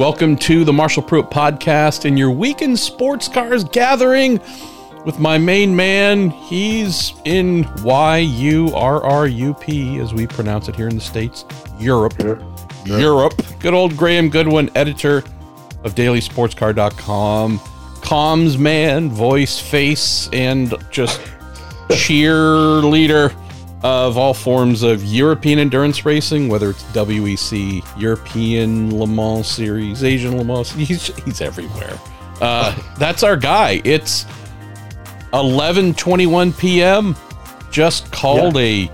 Welcome to the Marshall Pruett podcast and your weekend sports cars gathering with my main man. He's in Y U R R U P, as we pronounce it here in the States, Europe. Europe. Good old Graham Goodwin, editor of dailysportscar.com, comms man, voice, face, and just cheerleader of all forms of European endurance racing, whether it's WEC, European Le Mans Series, Asian Le Mans. He's, he's everywhere. Uh, that's our guy. It's 11:21 p.m. Just called a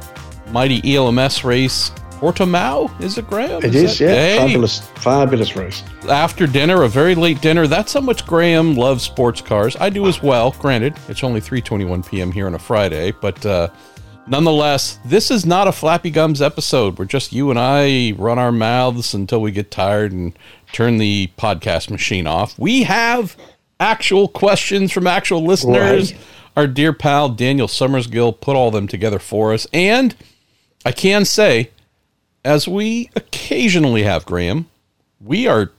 mighty ELMS race. Portimao is it, Graham? It is, that- yeah. Hey, Fabulous, fabulous race. after dinner, a very late dinner. That's how much Graham loves sports cars. I do as well. Granted, it's only 3:21 p.m. here on a Friday, but uh, nonetheless, this is not a Flappy Gums episode. We're just you and I run our mouths until we get tired and turn the podcast machine off. We have actual questions from actual listeners. Right. Our dear pal Daniel Summersgill put all them together for us, and I can say, as we occasionally have, Graham, we are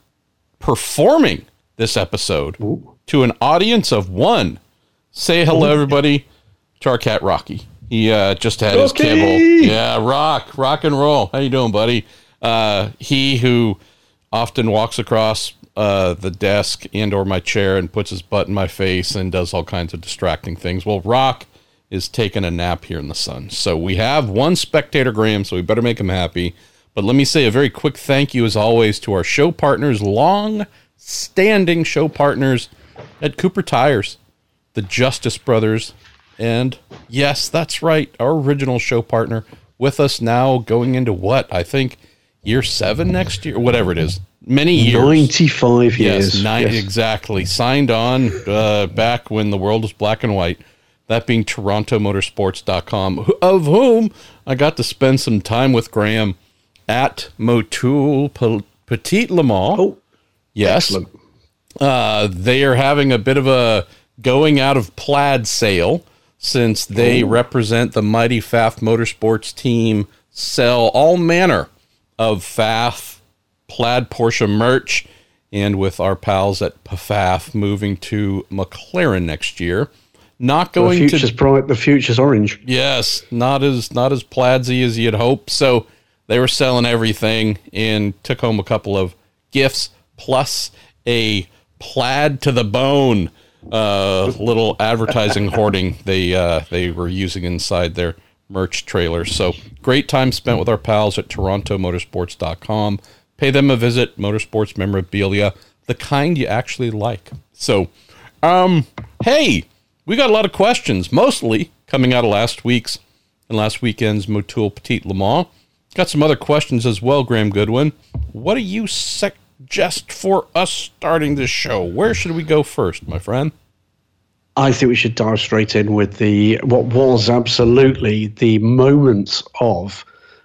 performing this episode to an audience of one. Say hello, everybody, to our cat Rocky. He uh, just had his Rocky! kibble. Yeah, rock, rock and roll. How you doing, buddy? Uh, he who often walks across uh, the desk and or my chair and puts his butt in my face and does all kinds of distracting things. Well, Rock is taking a nap here in the sun. So we have one spectator, Graham, so we better make him happy. But let me say a very quick thank you, as always, to our show partners, long standing show partners at Cooper Tires, the Justice Brothers. And yes, that's right, our original show partner with us now going into what? I think year seven next year, whatever it is. Many years. 95 Yes, years. nine, exactly. Signed on uh, back when the world was black and white. That being TorontoMotorsports.com, of whom I got to spend some time with Graham at Motul Petit Le Mans. Oh, yes. Uh, they are having a bit of a going out of plaid sale since they oh. represent the mighty Pfaff Motorsports team, sell all manner of Pfaff plaid Porsche merch, and with our pals at Pfaff moving to McLaren next year. Not The going future's to bright, the future's orange. Yes, not as not as plaidsy as you'd hope. So they were selling everything and took home a couple of gifts plus a plaid to the bone uh, little advertising hoarding they uh, they were using inside their merch trailer. So great time spent with our pals at TorontoMotorsports.com. Pay them a visit. Motorsports memorabilia, the kind you actually like. So, um, hey, we got a lot of questions, mostly coming out of last week's and last weekend's Motul Petit Le Mans. Got some other questions as well, Graham Goodwin. What do you suggest for us starting this show? Where should we go first, my friend? I think we should dive straight in with the what was absolutely the moment of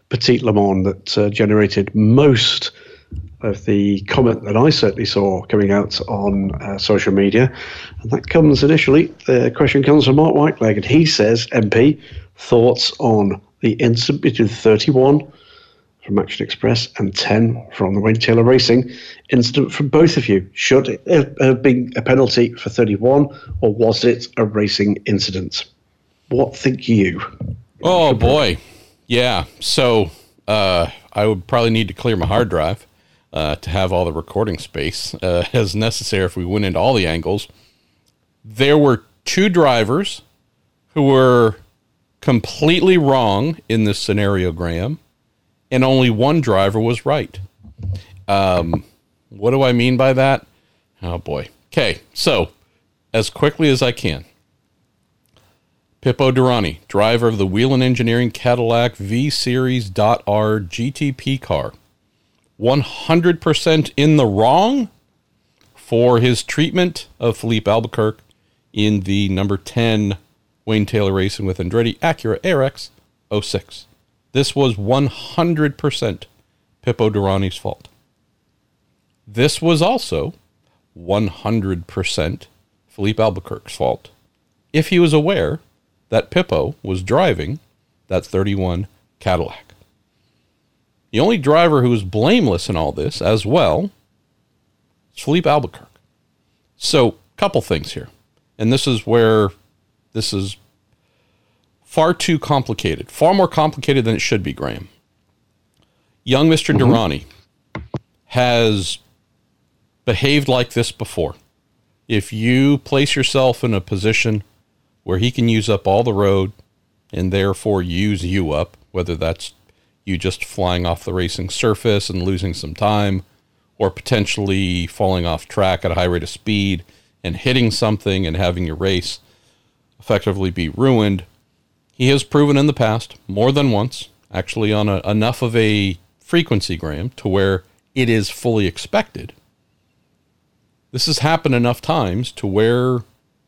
Petit Le Mans that uh, generated most of the comment that I certainly saw coming out on uh, social media. And that comes initially, the question comes from Mark Whiteleg, and he says, MP, thoughts on the incident between 31 from Action Express and 10 from the Wayne Taylor Racing incident from both of you. Should it have- been a penalty for 31 or was it a racing incident? What think you? Oh boy, yeah. So uh, I would probably need to clear my hard drive uh, to have all the recording space uh, as necessary if we went into all the angles. There were two drivers who were completely wrong in this scenario, Graham, and only one driver was right. Um, what do I mean by that? Oh boy. Okay, so as quickly as I can. Pipo Derani, driver of the Whelen Engineering Cadillac V Series R GTP car, 100% in the wrong for his treatment of Filipe Albuquerque in the number 10 Wayne Taylor Racing with Andretti Acura ARX 06. This was 100% Pipo Derani's fault. This was also 100% Filipe Albuquerque's fault if he was aware that Pipo was driving that 31 Cadillac. The only driver who was blameless in all this as well It's Filipe Albuquerque. So, couple things here. And this is where this is far too complicated, far more complicated than it should be, Graham. Young mister mm-hmm. Derani has behaved like this before. If you place yourself in a position where he can use up all the road and therefore use you up, whether that's you just flying off the racing surface and losing some time, or potentially falling off track at a high rate of speed and hitting something and having your race effectively be ruined. He has proven in the past, more than once, actually on a, enough of a frequency Graham to where it is fully expected. This has happened enough times to where,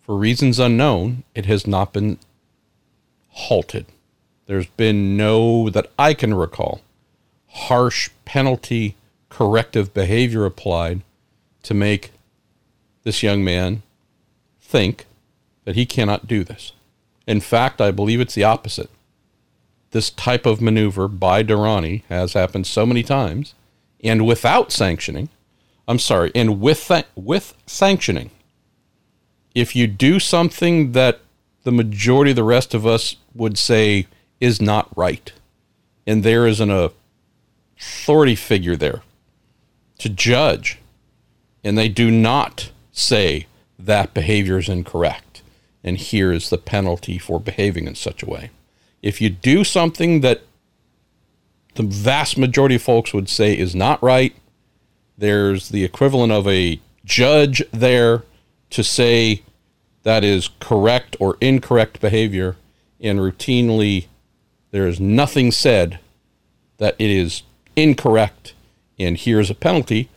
for reasons unknown, it has not been halted. There's been no, that I can recall, harsh penalty corrective behavior applied to make this young man think that he cannot do this. In fact, I believe it's the opposite. This type of maneuver by Derani has happened so many times, and without sanctioning, I'm sorry, and with with sanctioning, if you do something that the majority of the rest of us would say is not right, and there is an authority figure there to judge, and they do not say that behavior is incorrect, and here is the penalty for behaving in such a way. If you do something that the vast majority of folks would say is not right, there's the equivalent of a judge there to say that is correct or incorrect behavior, and routinely there is nothing said that it is incorrect and here's a penalty,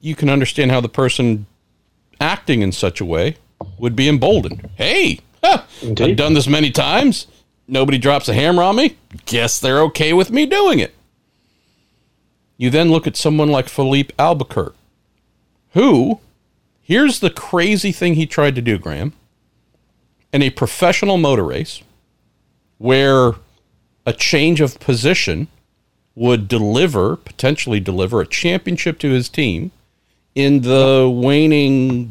you can understand how the person acting in such a way would be emboldened. Hey, huh, I've done this many times. Nobody drops a hammer on me. Guess they're okay with me doing it. You then look at someone like Filipe Albuquerque, who, here's the crazy thing he tried to do, Graham. In a professional motor race, where a change of position would deliver, potentially deliver, a championship to his team in the waning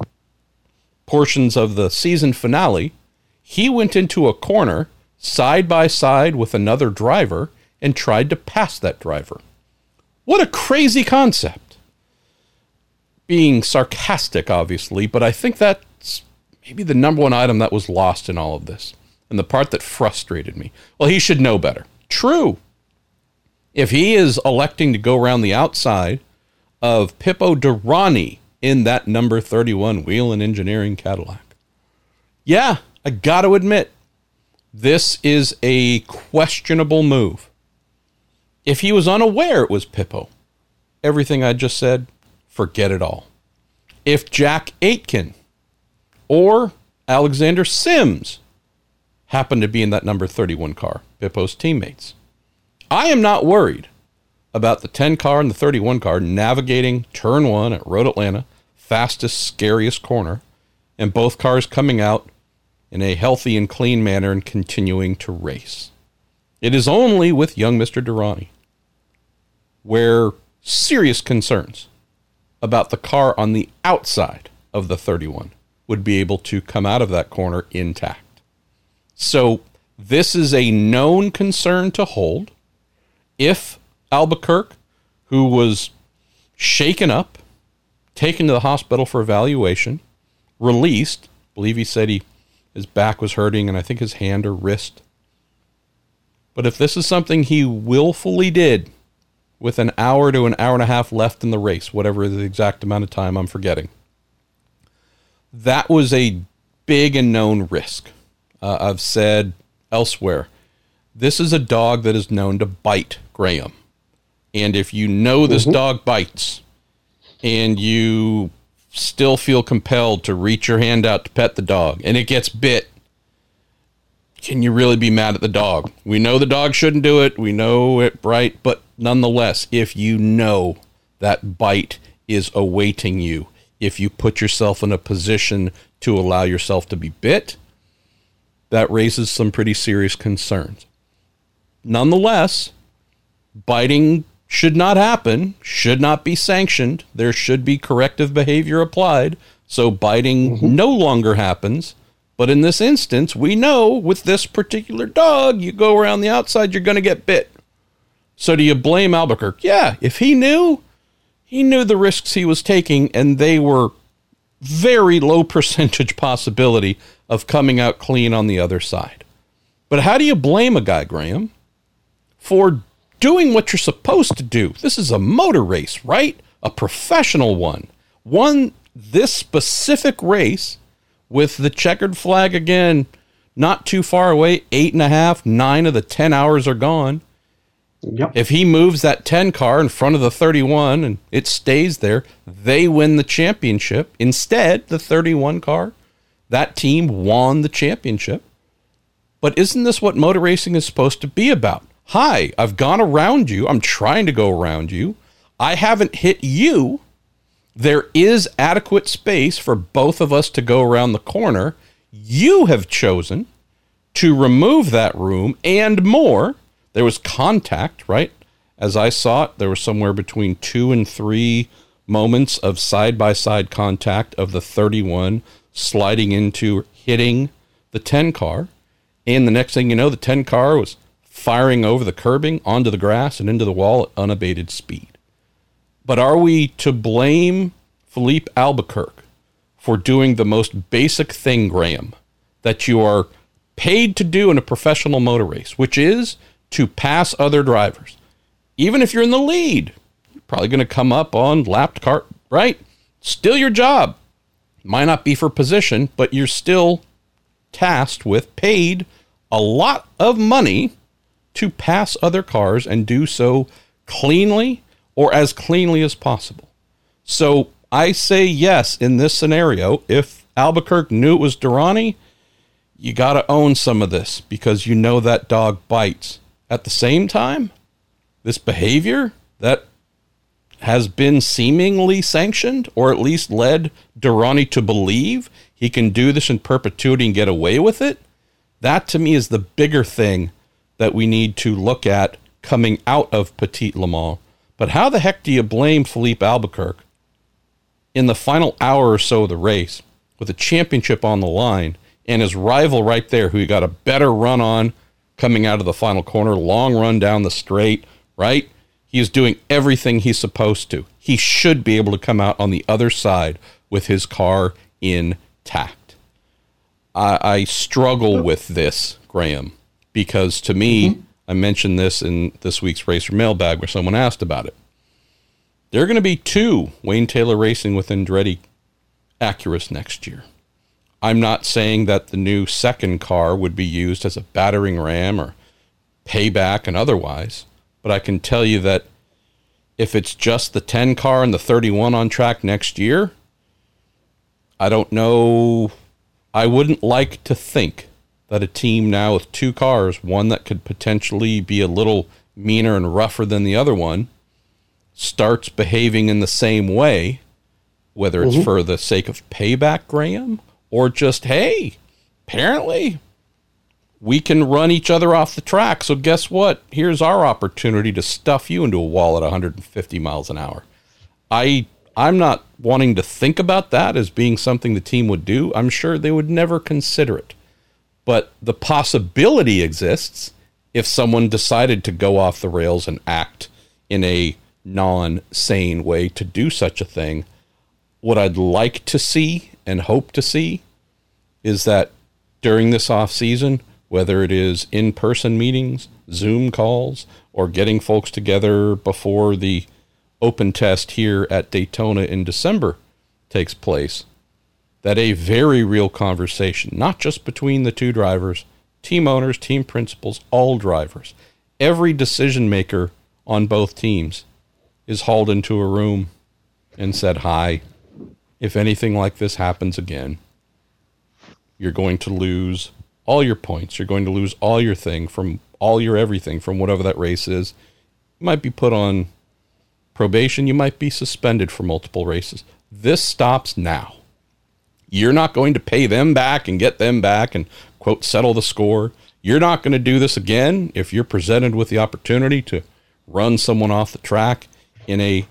portions of the season finale, he went into a corner side by side with another driver and tried to pass that driver. What a crazy concept. Being sarcastic, obviously, but I think that's maybe the number one item that was lost in all of this and the part that frustrated me. Well, he should know better. True. If he is electing to go around the outside of Pipo Derani in that number 31 Whelen Engineering Cadillac, yeah, I got to admit, this is a questionable move. If he was unaware it was Pipo, everything I just said, forget it all. If Jack Aitken or Alexander Sims happened to be in that number 31 car, Pipo's teammates, I am not worried about the 10 car and the 31 car navigating turn one at Road Atlanta, fastest, scariest corner, and both cars coming out in a healthy and clean manner and continuing to race. It is only with young Mr. Derani where serious concerns about the car on the outside of the 31 would be able to come out of that corner intact. So, this is a known concern to hold if Albuquerque, who was shaken up, taken to the hospital for evaluation, released, I believe he said he his back was hurting and I think his hand or wrist. But if this is something he willfully did with an hour to an hour and a half left in the race, whatever the exact amount of time I'm forgetting, that was a big and known risk. Uh, I've said elsewhere this is a dog that is known to bite Graham. And if you know this mm-hmm. dog bites and you still feel compelled to reach your hand out to pet the dog and it gets bit, can you really be mad at the dog? We know the dog shouldn't do it. We know it right, but nonetheless, if you know that bite is awaiting you, if you put yourself in a position to allow yourself to be bit, that raises some pretty serious concerns. Nonetheless, biting should not happen, should not be sanctioned. There should be corrective behavior applied. So biting mm-hmm. no longer happens. But in this instance, we know with this particular dog, you go around the outside, you're going to get bit. So do you blame Albuquerque? Yeah, if he knew, he knew the risks he was taking, and they were very low percentage possibility of coming out clean on the other side. But how do you blame a guy, Graham, for doing what you're supposed to do. This is a motor race, right? A professional one. One this specific race with the checkered flag again, not too far away, eight and a half, nine of the 10 hours are gone. Yep. If he moves that 10 car in front of the 31 and it stays there, they win the championship. Instead, the 31 car, that team won the championship. But isn't this what motor racing is supposed to be about? Hi, I've gone around you. I'm trying to go around you. I haven't hit you. There is adequate space for both of us to go around the corner. You have chosen to remove that room and more. There was contact, right? As I saw it, there was somewhere between two and three moments of side by side contact of the 31 sliding into hitting the 10 car. And the next thing you know, the 10 car was firing over the curbing onto the grass and into the wall at unabated speed. But are we to blame Filipe Albuquerque for doing the most basic thing, Graham, that you are paid to do in a professional motor race, which is to pass other drivers? Even if you're in the lead, you're probably going to come up on lapped cart, right? Still your job. Might not be for position, but you're still tasked with paid a lot of money to pass other cars and do so cleanly or as cleanly as possible. So I say yes in this scenario. If Albuquerque knew it was Derani, you got to own some of this because you know that dog bites. At the same time, this behavior that has been seemingly sanctioned or at least led Derani to believe he can do this in perpetuity and get away with it, that to me is the bigger thing that we need to look at coming out of Petit Le Mans. But how the heck do you blame Filipe Albuquerque in the final hour or so of the race with a championship on the line and his rival right there, who he got a better run on coming out of the final corner, long run down the straight, right? He is doing everything he's supposed to. He should be able to come out on the other side with his car intact. I, I struggle with this, Graham because to me, mm-hmm. I mentioned this in this week's Racer Mailbag where someone asked about it. There are going to be two Wayne Taylor Racing with Andretti Acuras next year. I'm not saying that the new second car would be used as a battering ram or payback and otherwise, but I can tell you that if it's just the 10 car and the 31 on track next year, I don't know. I wouldn't like to think that a team now with two cars, one that could potentially be a little meaner and rougher than the other one, starts behaving in the same way, whether it's mm-hmm. for the sake of payback, Graham, or just, hey, apparently we can run each other off the track. So guess what? Here's our opportunity to stuff you into a wall at 150 miles an hour. I I'm not wanting to think about that as being something the team would do. I'm sure they would never consider it. But the possibility exists if someone decided to go off the rails and act in a non sane way to do such a thing. What I'd like to see and hope to see is that during this off season, whether it is in person meetings, Zoom calls, or getting folks together before the open test here at Daytona in December takes place, that a very real conversation, not just between the two drivers, team owners, team principals, all drivers, every decision maker on both teams is hauled into a room and said, Hi, if anything like this happens again, you're going to lose all your points. You're going to lose all your thing from all your everything from whatever that race is. You might be put on probation. You might be suspended for multiple races. This stops now. You're not going to pay them back and get them back and, quote, settle the score. You're not going to do this again if you're presented with the opportunity to run someone off the track in a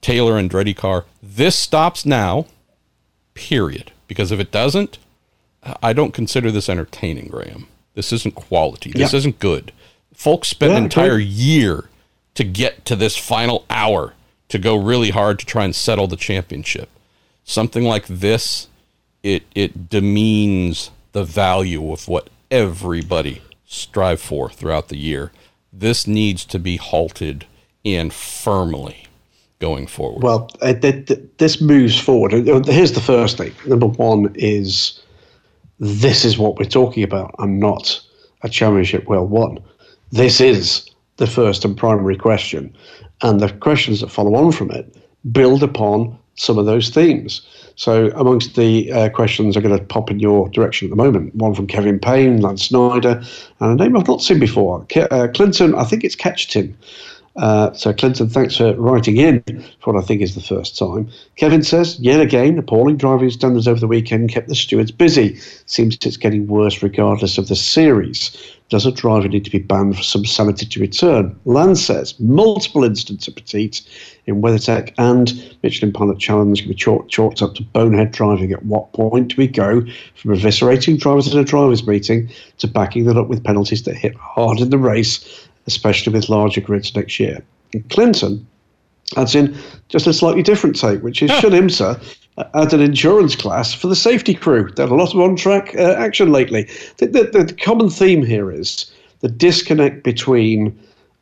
Taylor and Andretti car. This stops now, period. Because if it doesn't, I don't consider this entertaining, Graham. This isn't quality. This Yeah. isn't good. Folks spend Yeah, an entire year to get to this final hour to go really hard to try and settle the championship. Something like this, it it demeans the value of what everybody strive for throughout the year. This needs to be halted and firmly going forward. Well, uh, th- th- this moves forward. Uh, Here's the first thing. Number one is this is what we're talking about, and not a championship well won. This is the first and primary question, and the questions that follow on from it build upon some of those themes. So, amongst the uh, questions are going to pop in your direction at the moment, one from Kevin Payne, Lance Snyder, and a name I've not seen before, uh, Clinton. I think it's Ketchton. Uh, so, Clinton, thanks for writing in for what I think is the first time. Kevin says, yet again, appalling driving standards over the weekend kept the stewards busy. Seems it's getting worse regardless of the series. Does a driver need to be banned for some sanity to return? Land says, multiple incidents of Petit in WeatherTech and Michelin Pilot Challenge can be chalked, chalked up to bonehead driving. At what point do we go from eviscerating drivers in a drivers' meeting to backing them up with penalties that hit hard in the race, especially with larger grids next year? And Clinton adds in just a slightly different take, which is should IMSA add an insurance class for the safety crew? Done a lot of on track uh, action lately. The, the, the common theme here is the disconnect between.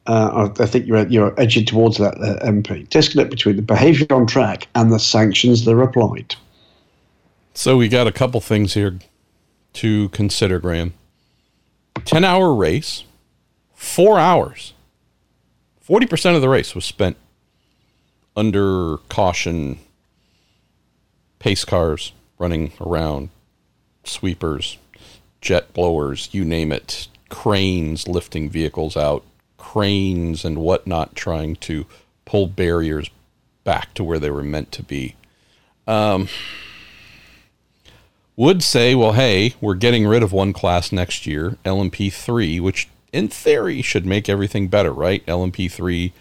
Uh, I I think you're you're edging towards that uh, MP. Disconnect between the behaviour on track and the sanctions that are applied. So we got a couple things here to consider, Graham. 10 hour race, four hours. 40% of the race was spent under caution, pace cars running around, sweepers, jet blowers, you name it, cranes lifting vehicles out, cranes and whatnot trying to pull barriers back to where they were meant to be Um, would say, well, hey, we're getting rid of one class next year, LMP3, which in theory should make everything better, right? LMP3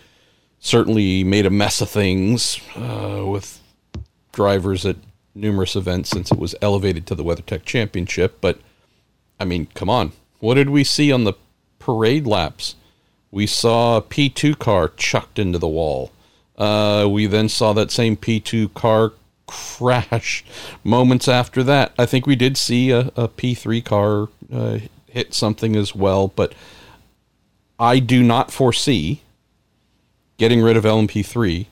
certainly made a mess of things uh, with drivers at numerous events since it was elevated to the WeatherTech Championship. But I mean, come on. What did we see on the parade laps? We saw a P2 car chucked into the wall. Uh, we then saw that same P2 car crash moments after that. I think we did see a a P3 car uh, hit something as well, but I do not foresee getting rid of LMP3,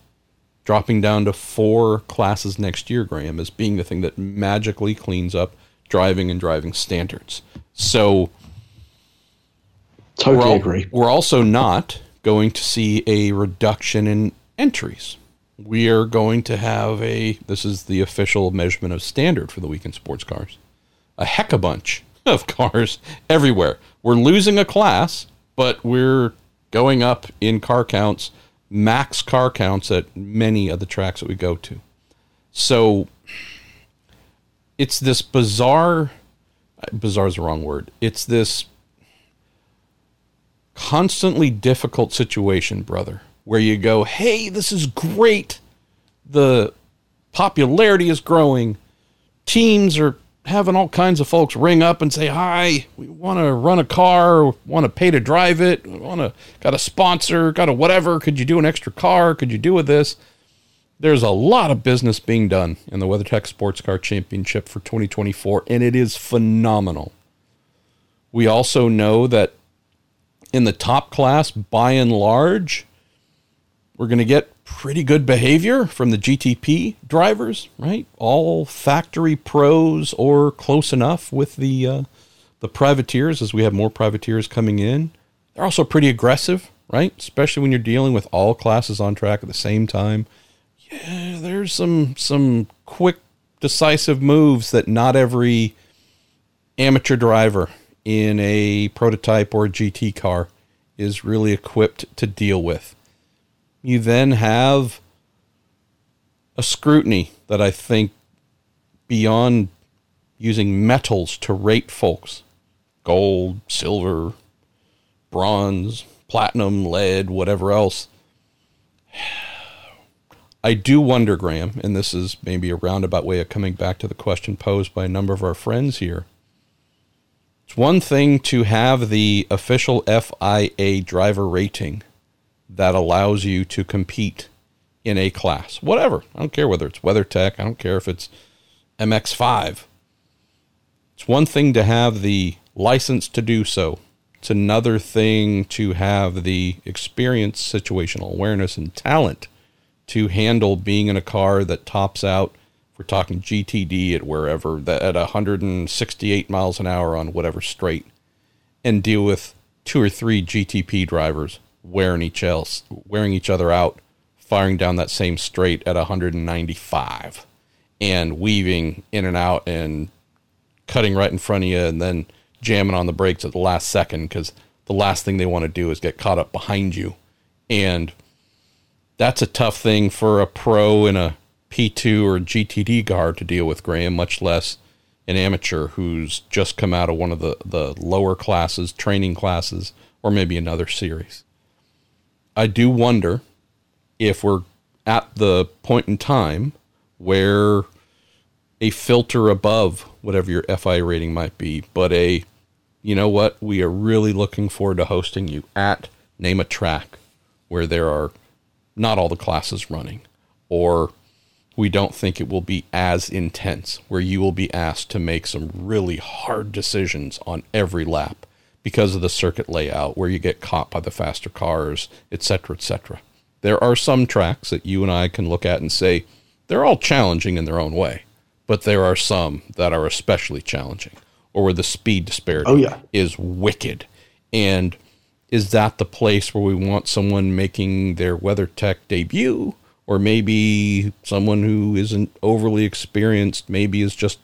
dropping down to four classes next year, Graham, as being the thing that magically cleans up driving and driving standards. So Totally we're, al- agree. we're also not going to see a reduction in entries. We are going to have a, this is the official measurement of standard for the weekend sports cars, a heck a bunch of cars everywhere. We're losing a class, but we're going up in car counts, max car counts at many of the tracks that we go to. So it's this bizarre, bizarre is the wrong word. It's this constantly difficult situation, brother, where you go, hey, this is great. The popularity is growing. Teams are having all kinds of folks ring up and say, hi, we want to run a car, want to pay to drive it, want to, got a sponsor, got a whatever. Could you do an extra car? Could you do with this? There's a lot of business being done in the WeatherTech Sports Car Championship for 2024, and it is phenomenal. We also know that in the top class, by and large, we're going to get pretty good behavior from the GTP drivers, right? All factory pros or close enough with the uh, the privateers as we have more privateers coming in. They're also pretty aggressive, right? Especially when you're dealing with all classes on track at the same time. Yeah, there's some some quick decisive moves that not every amateur driver in a prototype or a GT car is really equipped to deal with. You then have a scrutiny that I think beyond using metals to rate folks gold, silver, bronze, platinum, lead, whatever else. I do wonder, Graham, and this is maybe a roundabout way of coming back to the question posed by a number of our friends here. It's one thing to have the official FIA driver rating that allows you to compete in a class, whatever. I don't care whether it's WeatherTech, I don't care if it's MX5. It's one thing to have the license to do so. It's another thing to have the experience, situational awareness, and talent to handle being in a car that tops out. If we're talking GTD at wherever that at 168 miles an hour on whatever straight, and deal with two or three GTP drivers wearing each else, wearing each other out, firing down that same straight at 195, and weaving in and out and cutting right in front of you, and then jamming on the brakes at the last second because the last thing they want to do is get caught up behind you, and that's a tough thing for a pro in a P2 or GTD guard to deal with, Graham, much less an amateur who's just come out of one of the, the lower classes, training classes, or maybe another series. I do wonder if we're at the point in time where a filter above whatever your FI rating might be, but a, you know what, we are really looking forward to hosting you at name a track where there are not all the classes running, or we don't think it will be as intense, where you will be asked to make some really hard decisions on every lap because of the circuit layout, where you get caught by the faster cars, etc., etc. There are some tracks that you and I can look at and say they're all challenging in their own way, but there are some that are especially challenging, or where the speed disparity oh, yeah. is wicked. And is that the place where we want someone making their WeatherTech debut? Or maybe someone who isn't overly experienced, maybe is just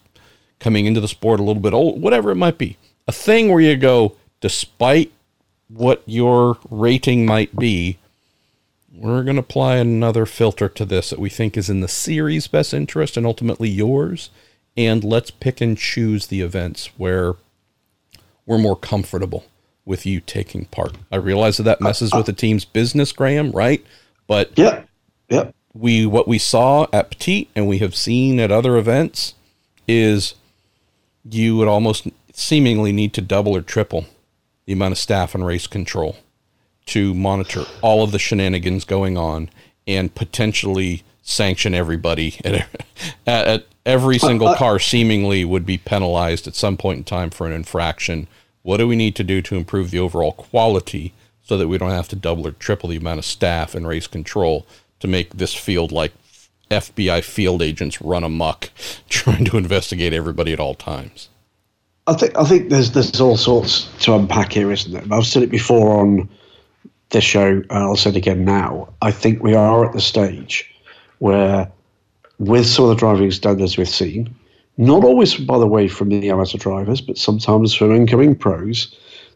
coming into the sport a little bit old, whatever it might be. A thing where you go, despite what your rating might be, we're going to apply another filter to this that we think is in the series' best interest and ultimately yours. And let's pick and choose the events where we're more comfortable with you taking part. I realize that that messes with the team's business, Graham, right? But yeah, yeah. We what we saw at Petit and we have seen at other events is you would almost seemingly need to double or triple the amount of staff and race control to monitor all of the shenanigans going on and potentially sanction everybody at, at, every uh, single uh, car seemingly would be penalized at some point in time for an infraction what do we need to do to improve the overall quality so that we don't have to double or triple the amount of staff and race control to make this field like FBI field agents run amok trying to investigate everybody at all times? I think I think there's there's all sorts to unpack here, isn't there? I've said it before on this show, and I'll say it again now. I think we are at the stage where, with some of the driving standards we've seen, not always, by the way, from the amateur drivers, but sometimes from incoming pros,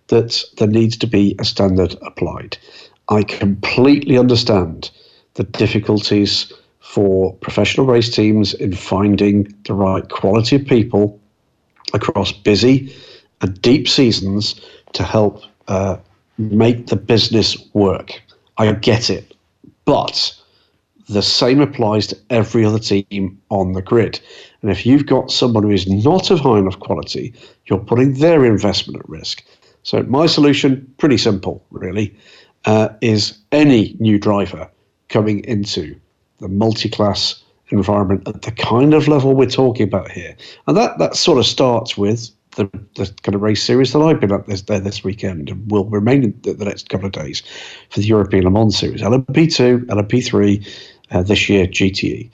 that there needs to be a standard applied. I completely understand the difficulties for professional race teams in finding the right quality of people across busy and deep seasons to help uh, make the business work. I get it. But the same applies to every other team on the grid. And if you've got someone who is not of high enough quality, you're putting their investment at risk. So my solution, pretty simple, really, uh, is any new driver coming into the multi-class environment at the kind of level we're talking about here, and that that sort of starts with the, the kind of race series that I've been at this there this weekend and will remain in the, the next couple of days for the European Le Mans series, LMP2, LMP3, uh, this year GTE,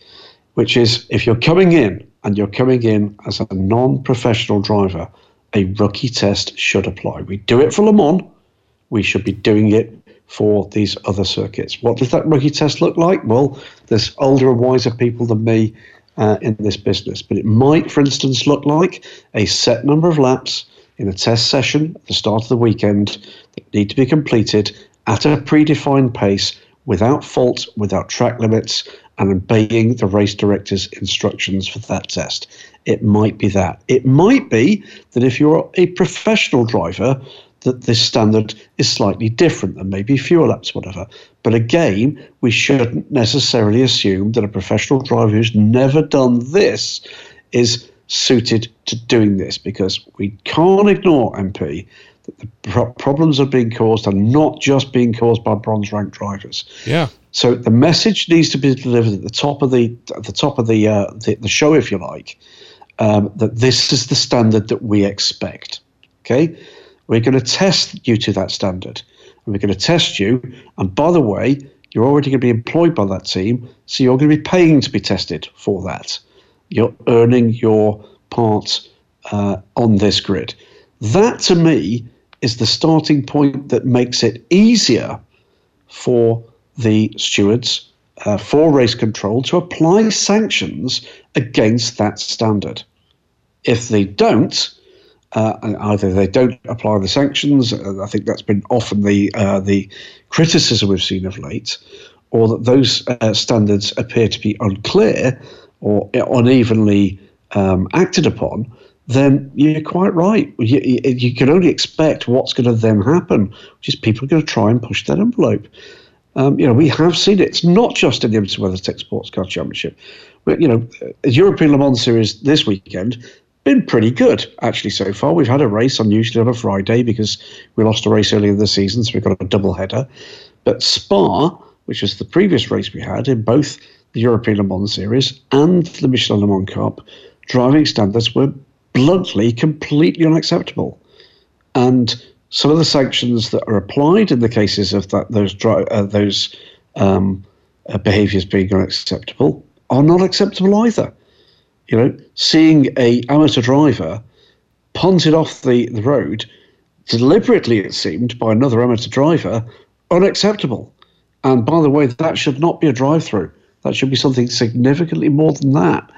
which is if you're coming in and you're coming in as a non-professional driver, a rookie test should apply. We do it for Le Mans. We should be doing it for these other circuits. What does that rookie test look like? Well, there's older and wiser people than me uh, in this business, but it might, for instance, look like a set number of laps in a test session at the start of the weekend that need to be completed at a predefined pace without fault, without track limits, and obeying the race director's instructions for that test. It might be that. It might be that if you're a professional driver, that this standard is slightly different than maybe fuel laps, whatever. But again, we shouldn't necessarily assume that a professional driver who's never done this is suited to doing this because we can't ignore MP that the pro- problems are being caused are not just being caused by bronze rank drivers. Yeah. So the message needs to be delivered at the top of the at the top of the uh, the, the, show, if you like, um, that this is the standard that we expect. Okay, we're going to test you to that standard, and we're going to test you. And by the way, you're already going to be employed by that team, so you're going to be paying to be tested for that. You're earning your part uh, on this grid. That to me is the starting point that makes it easier for the stewards uh, for race control to apply sanctions against that standard. If they don't, uh, either they don't apply the sanctions, uh, I think that's been often the uh, the criticism we've seen of late, or that those uh, standards appear to be unclear or unevenly um, acted upon, then you're quite right. You, you, can only expect what's going to then happen, which is people are going to try and push that envelope. Um, you know, we have seen it. It's not just in the IMSA WeatherTech Sports Car Championship. But, you know, European Le Mans Series this weekend been pretty good actually so far. We've had a race unusually on a Friday because we lost a race earlier in the season, so we've got a double header. But Spa, which was the previous race we had in both the European Le Mans Series and the Michelin Le Mans Cup, driving standards were bluntly completely unacceptable. And some of the sanctions that are applied in the cases of that those uh, those um, uh, behaviours being unacceptable are not acceptable either. You know, seeing a amateur driver punted off the, the road deliberately, it seemed, by another amateur driver, unacceptable. And by the way, that should not be a drive-through. That should be something significantly more than that.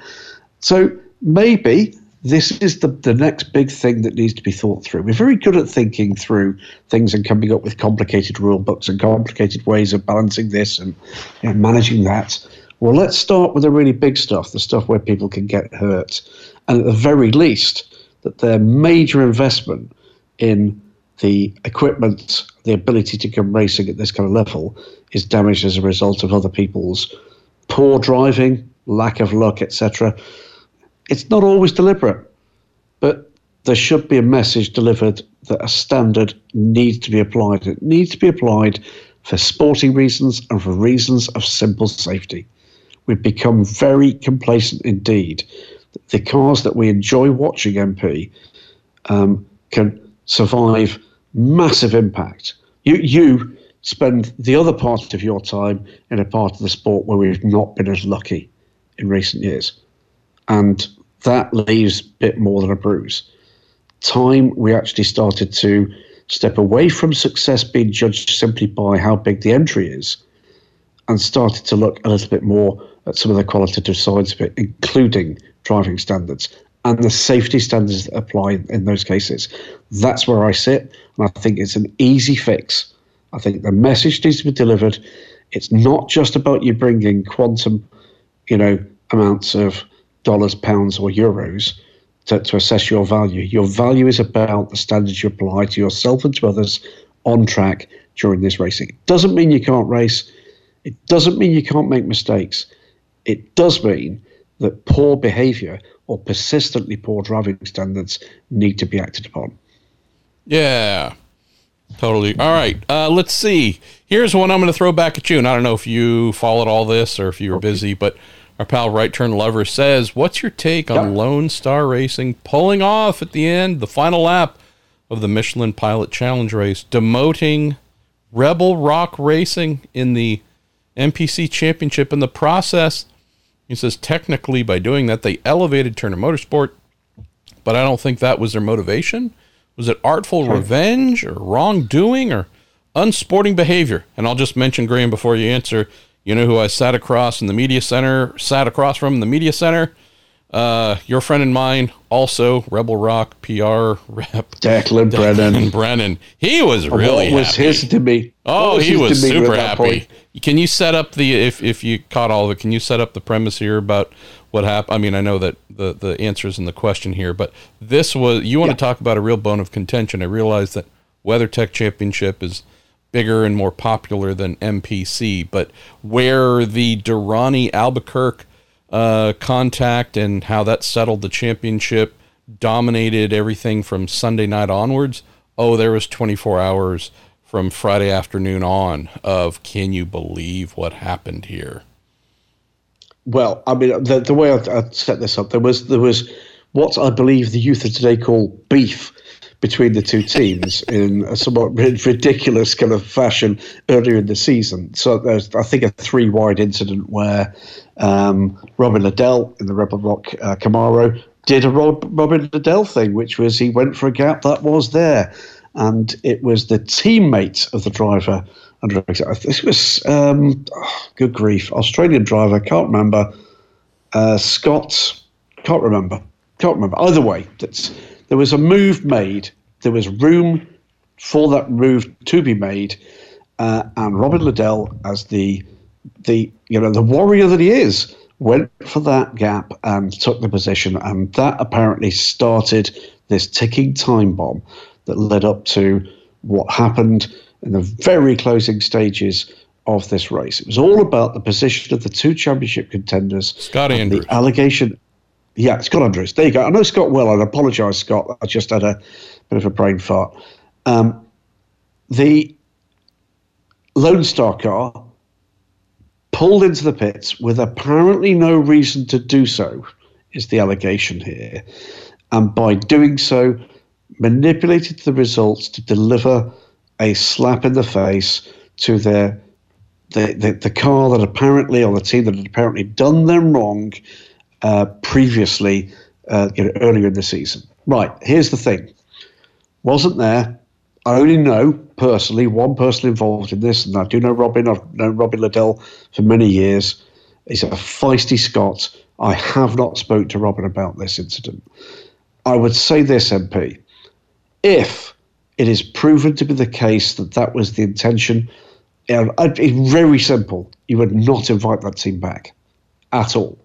So maybe this is the, the next big thing that needs to be thought through. We're very good at thinking through things and coming up with complicated rule books and complicated ways of balancing this and you know, managing that. Well, let's start with the really big stuff, the stuff where people can get hurt. And at the very least, that their major investment in the equipment, the ability to come racing at this kind of level, is damaged as a result of other people's poor driving, lack of luck, etc it's not always deliberate, but there should be a message delivered that a standard needs to be applied. It needs to be applied for sporting reasons and for reasons of simple safety. We've become very complacent indeed. The cars that we enjoy watching MP um, can survive massive impact. You, you spend the other part of your time in a part of the sport where we've not been as lucky in recent years. And that leaves a bit more than a bruise. Time we actually started to step away from success being judged simply by how big the entry is and started to look a little bit more at some of the qualitative sides of it, including driving standards and the safety standards that apply in those cases. That's where I sit, and I think it's an easy fix. I think the message needs to be delivered. It's not just about you bringing quantum, you know, amounts of dollars, pounds, or euros to, to assess your value. Your value is about the standards you apply to yourself and to others on track during this racing. It doesn't mean you can't race. It doesn't mean you can't make mistakes. It does mean that poor behavior or persistently poor driving standards need to be acted upon. Yeah, totally. All right, uh, let's see. Here's one I'm going to throw back at you, and I don't know if you followed all this or if you were okay. busy, but our pal Right Turn Lover says, What's your take on. Lone Star Racing pulling off at the end, the final lap of the Michelin Pilot Challenge race, demoting Rebel Rock Racing in the MPC Championship in the process? He says, Technically, by doing that, they elevated Turner Motorsport, but I don't think that was their motivation. Was it artful revenge or wrongdoing or unsporting behavior? And I'll just mention, Graham, before you answer you know who I sat across in the media center, sat across from in the media center? Uh, your friend and mine, also Rebel Rock PR rep, Declan Brennan. Brennan. He was really what was happy. his to me? Oh, he was super happy. Can you set up the if if you caught all of it? Can you set up the premise here about what happened? I mean, I know that the the answers in the question here, but this was you want yeah. to talk about a real bone of contention. I realized that WeatherTech Championship is bigger and more popular than MPC, but where the Derani Albuquerque uh, contact and how that settled the championship dominated everything from Sunday night onwards. Oh, there was 24 hours from Friday afternoon on of can you believe what happened here? Well, I mean, the, the way I, I set this up, there was there was what I believe the youth of today call beef between the two teams in a somewhat ridiculous kind of fashion earlier in the season. So there's, I think, a three wide incident where um, Robin Liddell in the Rebel Rock uh, Camaro did a Rob, Robin Liddell thing, which was he went for a gap that was there. And it was the teammate of the driver. Under, this was, um, oh, good grief, Australian driver, can't remember. Uh, Scott, can't remember. Can't remember. Either way, there was a move made. There was room for that move to be made, uh, and Robin Liddell, as the the you know the warrior that he is, went for that gap and took the position, and that apparently started this ticking time bomb that led up to what happened in the very closing stages of this race. It was all about the position of the two championship contenders. Scott Andrews. The allegation yeah, Scott Andrews. There you go. I know Scott well. I apologise, Scott. I just had a bit of a brain fart. Um, the Lone Star car pulled into the pits with apparently no reason to do so, is the allegation here. And by doing so, manipulated the results to deliver a slap in the face to their the, the, the car that apparently, or the team that had apparently done them wrong uh, previously, uh, you know, earlier in the season. Right, here's the thing. Wasn't there. I only know personally one person involved in this, and I do know Robin. I've known Robin Liddell for many years. He's a feisty Scot. I have not spoke to Robin about this incident. I would say this, MP. If it is proven to be the case that that was the intention, um, it's very simple. You would not invite that team back at all.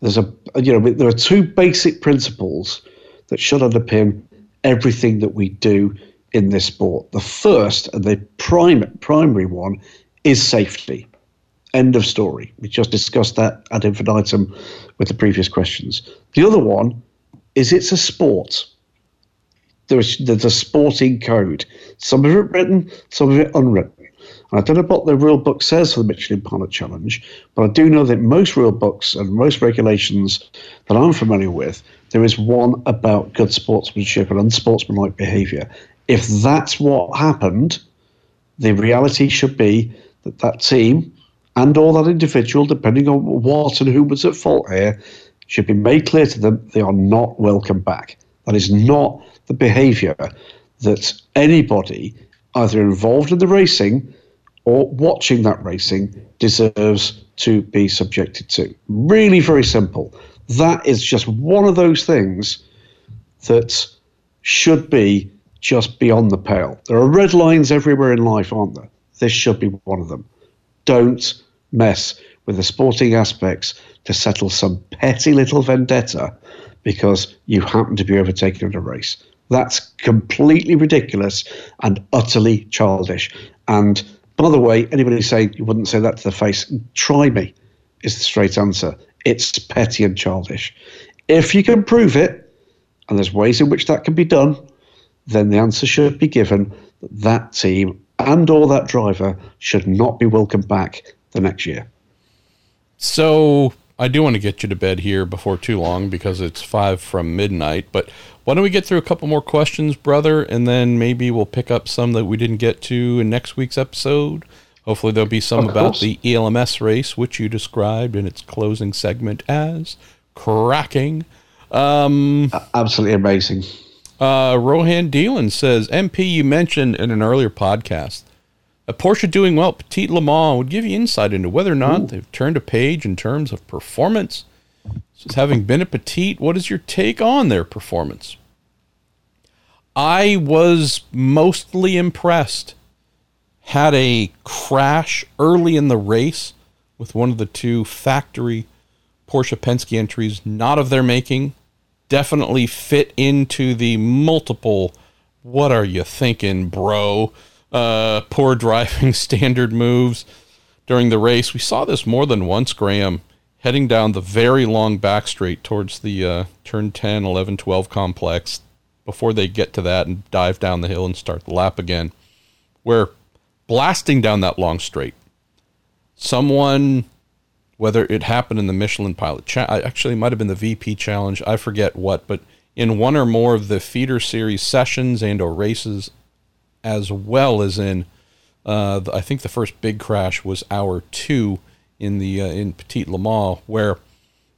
There's a you know there are two basic principles that should underpin everything that we do in this sport. The first and the prime, primary one is safety. End of story. We just discussed that ad infinitum with the previous questions. The other one is it's a sport. There's, there's a sporting code. Some of it written, some of it unwritten. I don't know what the rule book says for the Michelin Pilot Challenge, but I do know that most rule books and most regulations that I'm familiar with, there is one about good sportsmanship and unsportsmanlike behaviour. If that's what happened, the reality should be that that team and all that individual, depending on what and who was at fault here, should be made clear to them they are not welcome back. That is not the behaviour that anybody either involved in the racing or watching that racing deserves to be subjected to. Really very simple. That is just one of those things that should be just beyond the pale. There are red lines everywhere in life, aren't there? This should be one of them. Don't mess with the sporting aspects to settle some petty little vendetta because you happen to be overtaken in a race. That's completely ridiculous and utterly childish. And by the way, anybody saying you wouldn't say that to the face, try me, is the straight answer. It's petty and childish. If you can prove it, and there's ways in which that can be done, then the answer should be given that that team and or that driver should not be welcomed back the next year. So I do want to get you to bed here before too long because it's five from midnight. But why don't we get through a couple more questions, brother, and then maybe we'll pick up some that we didn't get to in next week's episode. Hopefully, there'll be some about the ELMS race, which you described in its closing segment as cracking. Um, Absolutely amazing. Uh, Rohan Dealan says, MP, you mentioned in an earlier podcast a Porsche doing well, Petit Le Mans would give you insight into whether or not Ooh. they've turned a page in terms of performance. Says, having been a Petit, what is your take on their performance? I was mostly impressed. Had a crash early in the race with one of the two factory Porsche Penske entries, not of their making. Definitely fit into the multiple what are you thinking, bro? Uh, poor driving standard moves during the race. We saw this more than once, Graham, heading down the very long back straight towards the uh, turn 10, 11, 12 complex before they get to that and dive down the hill and start the lap again. Where blasting down that long straight, someone, whether it happened in the Michelin Pilot, cha- actually might have been the VP Challenge, I forget what, but in one or more of the feeder series sessions and or races, as well as in uh, I think the first big crash was hour two in the uh, in Petit Le Mans, where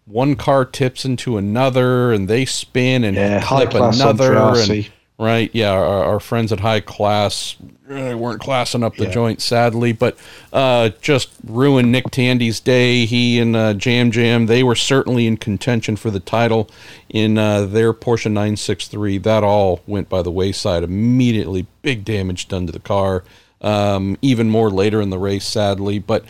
one car tips into another and they spin and yeah, clip another. And, right, yeah, our, our, friends at High Class really weren't classing up the yeah. joint, sadly, but uh, just ruined Nick Tandy's day. He and uh, Jam Jam, they were certainly in contention for the title in uh, their Porsche 963. That all went by the wayside immediately. Big damage done to the car um, even more later in the race, sadly. But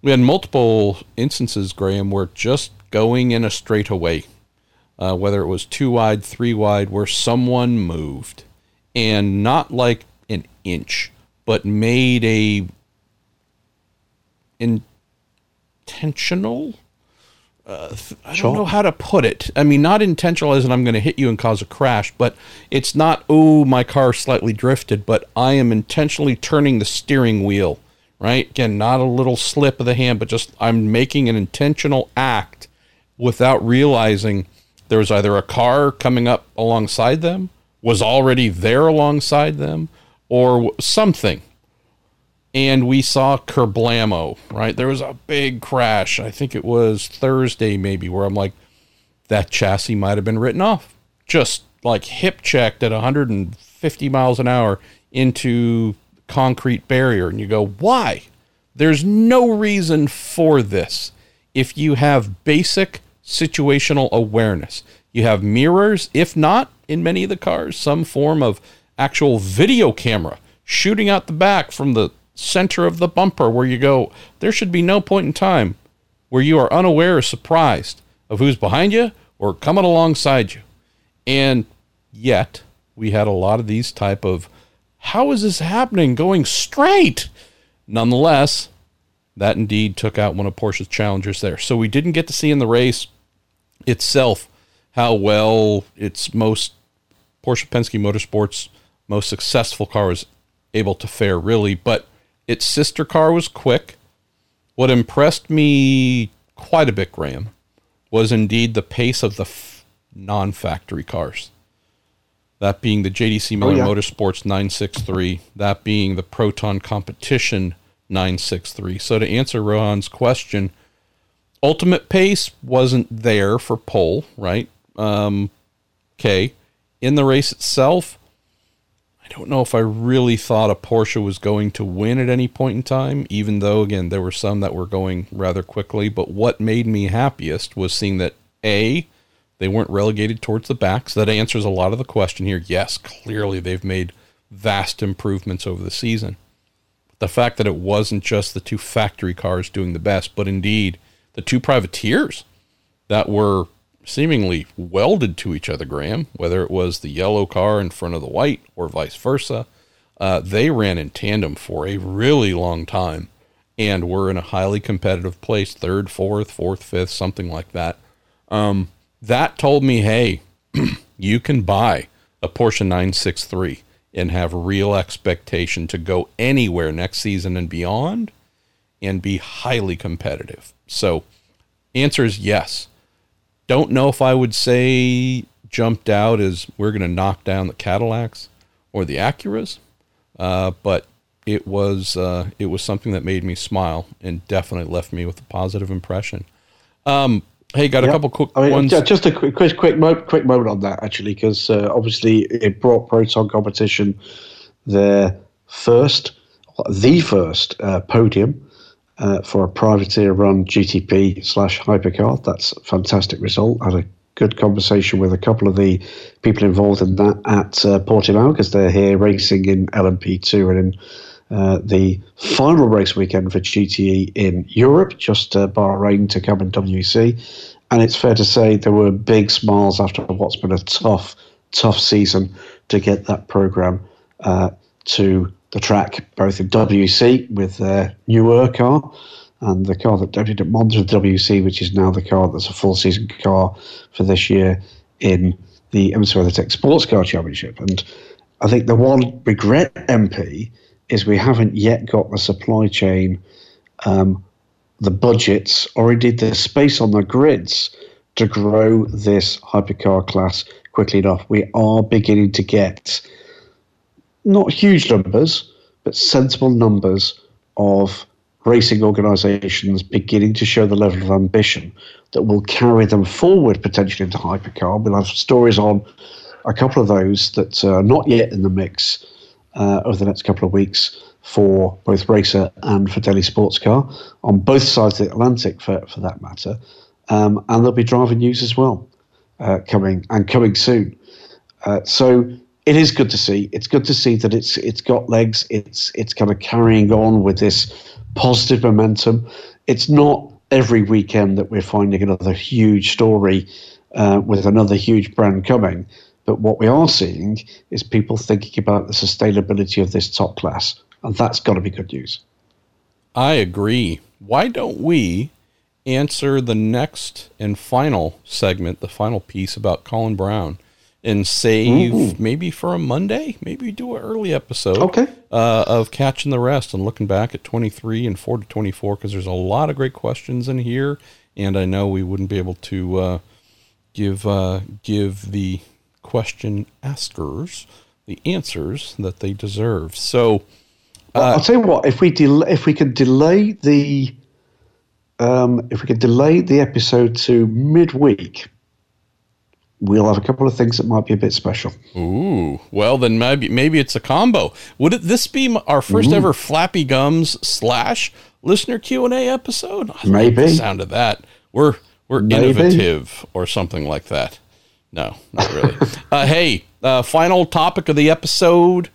we had multiple instances, Graham, where just going in a straightaway, uh, whether it was two wide, three wide, where someone moved and not like an inch, but made a intentional uh, I don't know how to put it. I mean, not intentional as in I'm going to hit you and cause a crash, but it's not, oh, my car slightly drifted, but I am intentionally turning the steering wheel, right? Again, not a little slip of the hand, but just I'm making an intentional act without realizing there was either a car coming up alongside them, was already there alongside them, or something and we saw kerblamo, right? There was a big crash. I think it was Thursday, maybe, where I'm like, that chassis might have been written off. Just like hip checked at 150 miles an hour into concrete barrier. And you go, why? There's no reason for this. If you have basic situational awareness, you have mirrors, if not in many of the cars, some form of actual video camera shooting out the back from the center of the bumper where you go, there should be no point in time where you are unaware or surprised of who's behind you or coming alongside you. And yet, we had a lot of these type of how is this happening going straight? Nonetheless, that indeed took out one of Porsche's challengers there. So we didn't get to see in the race itself how well its most Porsche Penske Motorsports most successful car was able to fare really, but its sister car was quick. What impressed me quite a bit, Graham, was indeed the pace of the f- non factory cars. That being the JDC Miller oh, yeah. Motorsports 963, that being the Proton Competition 963. So, to answer Rohan's question, ultimate pace wasn't there for pole, right? Um, okay. In the race itself, I don't know if I really thought a Porsche was going to win at any point in time, even though, again, there were some that were going rather quickly. But what made me happiest was seeing that A, they weren't relegated towards the back. So that answers a lot of the question here. Yes, clearly they've made vast improvements over the season. The fact that it wasn't just the two factory cars doing the best, but indeed the two privateers that were seemingly welded to each other, Graham, whether it was the yellow car in front of the white or vice versa. Uh, they ran in tandem for a really long time and were in a highly competitive place third, fourth, fourth, fifth, something like that. Um, that told me, hey, you can buy a Porsche 963 and have real expectation to go anywhere next season and beyond and be highly competitive. So, answer is yes don't know if I would say jumped out as we're going to knock down the Cadillacs or the Acuras, uh, but it was uh, it was something that made me smile and definitely left me with a positive impression. Um, hey, got a couple quick I mean, ones. Just a quick quick quick, mo- quick moment on that actually, because uh, obviously it brought Proton competition their first, the first uh, podium uh, for a privateer run GTP slash hypercar. That's a fantastic result. I had a good conversation with a couple of the people involved in that at uh, Portimao because they're here racing in LMP2 and in uh, the final race weekend for GTE in Europe, just uh, Bahrain to come in WEC. And it's fair to say there were big smiles after what's been a tough tough season to get that program uh, to the track, both in WC with their newer car and the car that debuted at Monza WC, which is now the car that's a full season car for this year in the IMSA WeatherTech Sports Car Championship. And I think the one regret, MP, is we haven't yet got the supply chain, um, the budgets, or indeed the space on the grids to grow this hypercar class quickly enough. We are beginning to get not huge numbers, but sensible numbers of racing organisations beginning to show the level of ambition that will carry them forward potentially into hypercar. We'll have stories on a couple of those that are not yet in the mix uh, over the next couple of weeks for both Racer and for Daily Sports Car on both sides of the Atlantic, for, for that matter. Um, and there'll be driving news as well uh, coming and coming soon. Uh, so it is good to see. It's good to see that it's it's got legs. It's it's kind of carrying on with this positive momentum. It's not every weekend that we're finding another huge story uh, with another huge brand coming. But what we are seeing is people thinking about the sustainability of this top class, and that's got to be good news. I agree. Why don't we answer the next and final segment, the final piece about Colin Braun, and save Ooh. maybe for a Monday. Maybe do an early episode. Okay. Uh, of catching the rest and looking back at 23 and 4 to 24 because there's a lot of great questions in here, and I know we wouldn't be able to uh, give uh, give the question askers the answers that they deserve. So. Well, I'll tell you what. If we del- if we could delay the um, if we could delay the episode to midweek, we'll have a couple of things that might be a bit special. Ooh, well then maybe maybe it's a combo. Would it, this be our first Ooh. ever Flappy Gums slash listener Q and A episode? I maybe like sound of that. We're we're maybe. innovative or something like that. No, not really. uh, hey, uh, final topic of the episode: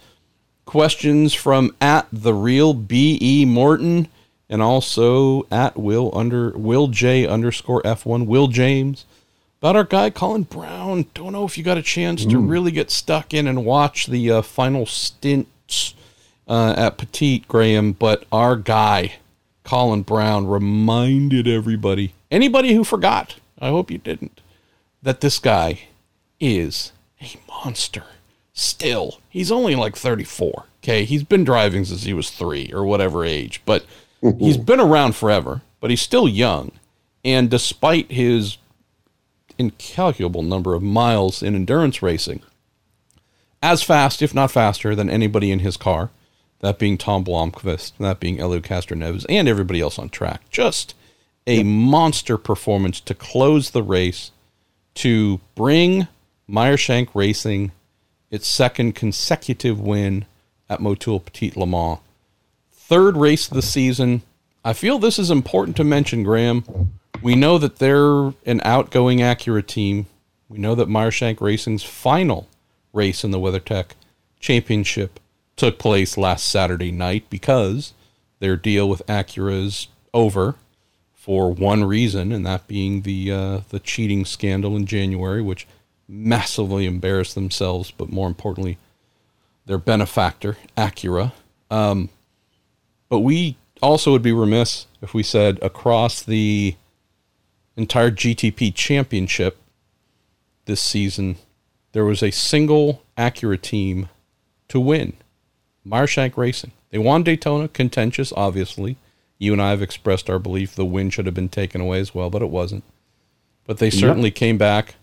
questions from at the real B E Morton and also at Will under Will J underscore F one Will James about our guy Colin Braun. Don't know if you got a chance to really get stuck in and watch the uh, final stints uh, at Petit Graham, but our guy Colin Braun reminded everybody, anybody who forgot, I hope you didn't, that this guy is a monster. Still, he's only like 34. Okay, he's been driving since he was three or whatever age, but mm-hmm. he's been around forever. But he's still young, and despite his incalculable number of miles in endurance racing. As fast, if not faster, than anybody in his car, that being Tom Blomqvist, that being Helio Castroneves, and everybody else on track. Just a monster performance to close the race, to bring Meyershank Racing its second consecutive win at Motul Petit Le Mans. Third race of the season. I feel this is important to mention, Graham. We know that they're an outgoing Acura team. We know that Meyershank Racing's final race in the WeatherTech Championship took place last Saturday night because their deal with Acura is over for one reason, and that being the uh, the cheating scandal in January, which massively embarrassed themselves, but more importantly, their benefactor, Acura. Um, but we also would be remiss if we said across the entire GTP championship this season, there was a single Acura team to win Meyershank Racing. They won Daytona, contentious, obviously. You and I have expressed our belief the win should have been taken away as well, but it wasn't. But they certainly came back,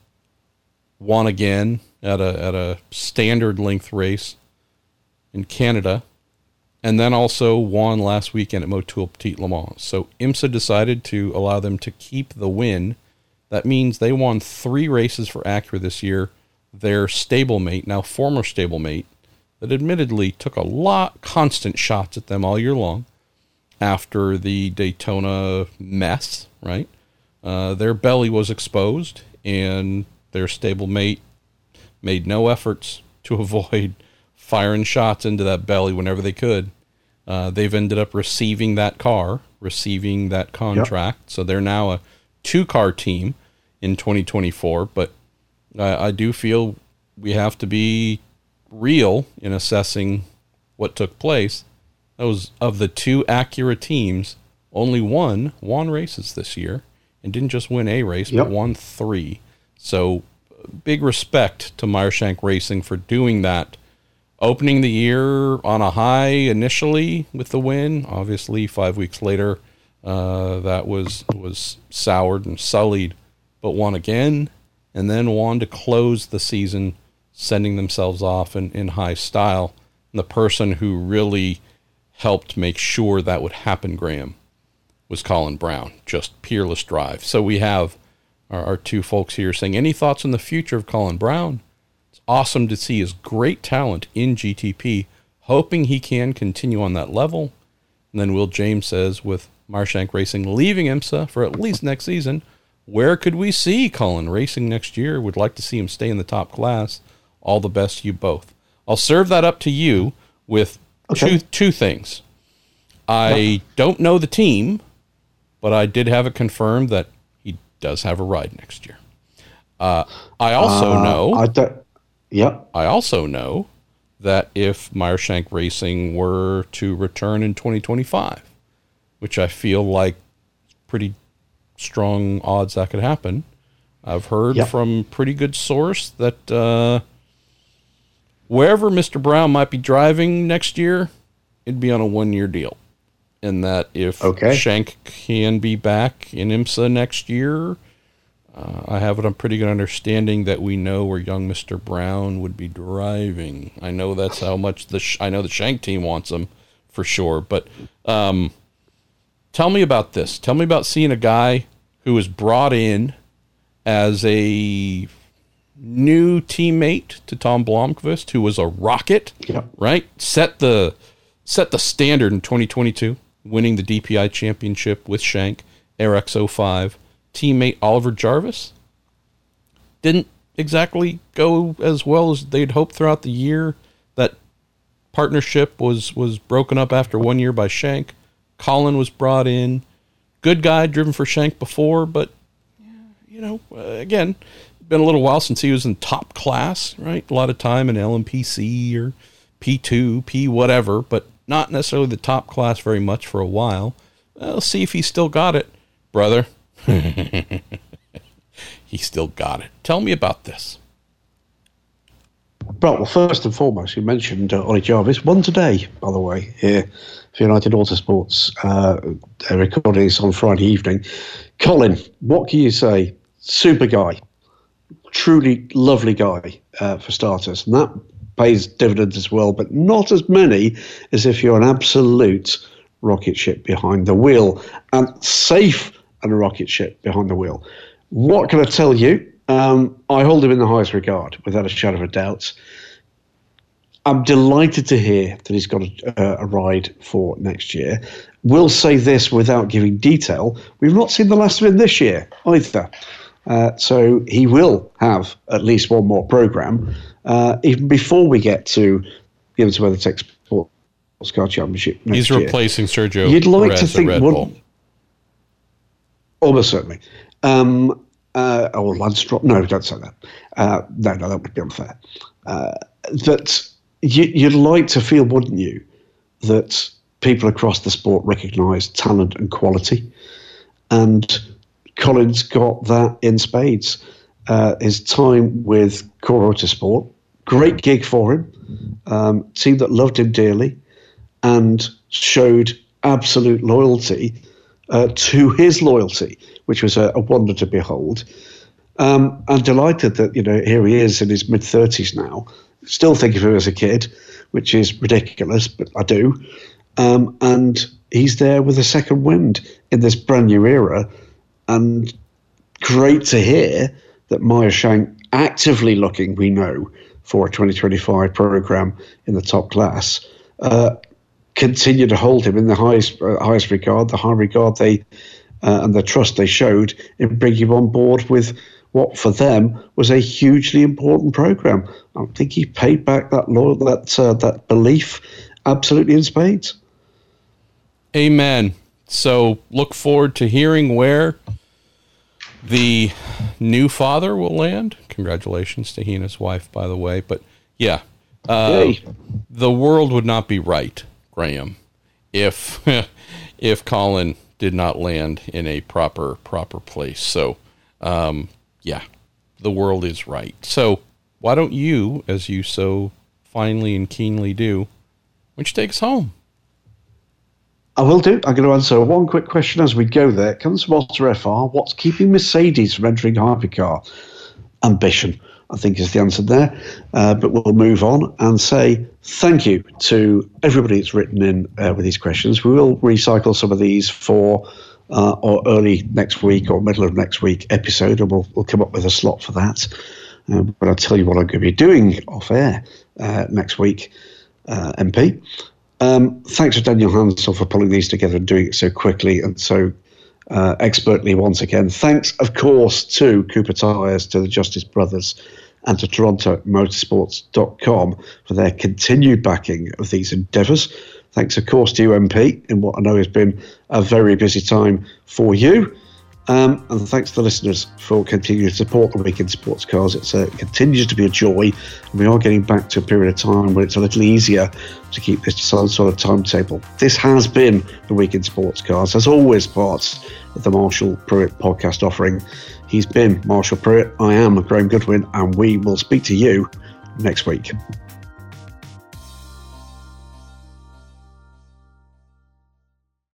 won again at a at a standard length race in Canada, and then also won last weekend at Motul Petit Le Mans. So IMSA decided to allow them to keep the win. That means they won three races for Acura this year. Their stablemate, now former stablemate, that admittedly took a lot constant shots at them all year long after the Daytona mess, right? Uh, their belly was exposed, and their stablemate made no efforts to avoid firing shots into that belly whenever they could. Uh, they've ended up receiving that car, receiving that contract. Yep. So they're now a two car team in 2024. But I, I do feel we have to be real in assessing what took place. That was of the two Acura teams, only one won races this year and didn't just win a race, yep. but won three. So big respect to Meyershank Racing for doing that. Opening the year on a high initially with the win. Obviously, five weeks later, uh, that was was soured and sullied, but won again, and then won to close the season, sending themselves off in, in high style. And the person who really helped make sure that would happen, Graham, was Colin Braun. Just peerless drive. So we have our, our two folks here saying, any thoughts on the future of Colin Braun? It's awesome to see his great talent in GTP, hoping he can continue on that level. And then Will James says, with Meyershank Racing leaving IMSA for at least next season, where could we see Colin racing next year? Would like to see him stay in the top class. All the best you both. I'll serve that up to you with okay. two two things. I don't know the team, but I did have it confirmed that he does have a ride next year. Uh, I also uh, know. I don't, yep. I also know that if Meyershank Racing were to return in 2025, which I feel like pretty strong odds that could happen, I've heard yep. from pretty good source that uh, wherever Mr. Braun might be driving next year, it'd be on a one year deal and that if okay. Shank can be back in IMSA next year, uh, I have a pretty good understanding that we know where young Mister Braun would be driving. I know that's how much the I know the Shank team wants him for sure. But um, tell me about this. Tell me about seeing a guy who was brought in as a new teammate to Tom Blomqvist, who was a rocket, right? Set the set the standard in 2022 winning the DPI championship with Shank, RX05. Teammate Oliver Jarvis didn't exactly go as well as they'd hoped throughout the year. That partnership was was broken up after one year by Shank. Colin was brought in. Good guy, driven for Shank before, but you know, uh, again, been a little while since he was in top class, right? A lot of time in LMPC or P2, P whatever, but not necessarily the top class very much for a while. We'll see if he still got it, brother. he still got it. Tell me about this. Well, first and foremost, you mentioned uh, Ollie Jarvis. Won today, by the way, here for United Autosports. Uh, they're recording this on Friday evening. Colin, what can you say? Super guy. Truly lovely guy, uh, for starters. And that pays dividends as well, but not as many as if you're an absolute rocket ship behind the wheel and safe and a rocket ship behind the wheel. What can I tell you? Um, I hold him in the highest regard, without a shadow of a doubt. I'm delighted to hear that he's got a, a ride for next year. We'll say this without giving detail. We've not seen the last of him this year either. Uh, so he will have at least one more program uh, even before we get to the IMSA WeatherTech Sports Car Championship. He's year. replacing Sergio. You'd like Perez to think Red Bull. Almost certainly. Um, uh, or Lance Stroll. No, don't say that. Uh, no, no, that would be unfair. Uh, that you, you'd like to feel, wouldn't you, that people across the sport recognise talent and quality, and Colin's got that in spades. Uh, his time with Core Autosport Great gig for him. Um, team that loved him dearly and showed absolute loyalty uh, to his loyalty, which was a, a wonder to behold. Um, I'm delighted that you know here he is in his mid thirties now. Still think of him as a kid, which is ridiculous, but I do. Um, and he's there with a second wind in this brand new era, and great to hear that Meyershank actively looking. We know for a 2025 program in the top class, uh, continue to hold him in the highest uh, highest regard, the high regard they uh, and the trust they showed in bringing him on board with what for them was a hugely important program. I think he paid back that loyal, that uh, that belief absolutely in spades. Amen. So look forward to hearing where the new father will land. Congratulations to he and his wife, by the way. But yeah, uh, the world would not be right, Graham, if if Colin did not land in a proper proper place. So, um, yeah, the world is right. So, why don't you, as you so finely and keenly do, why don't you take us home? I will do. I'm going to answer one quick question as we go there. Comes from Walter FR. What's keeping Mercedes from entering hypercar? Ambition, I think, is the answer there. Uh, but we'll move on and say thank you to everybody that's written in uh, with these questions. We will recycle some of these for uh, or early next week or middle of next week episode, and we'll, we'll come up with a slot for that. Um, but I'll tell you what I'm going to be doing off air uh, next week, uh, MP. Um, thanks to Daniel Hansel for pulling these together and doing it so quickly and so uh, expertly once again. Thanks, of course, to Cooper Tires, to the Justice Brothers, and to TorontoMotorsports.com for their continued backing of these endeavours. Thanks, of course, to UMP in what I know has been a very busy time for you. Um, and thanks to the listeners for continuing to support the Week in Sports Cars. It continues to be a joy. And we are getting back to a period of time where it's a little easier to keep this sort of timetable. This has been the Week in Sports Cars, as always, part of the Marshall Pruett podcast offering. He's been Marshall Pruett. I am Graham Goodwin, and we will speak to you next week.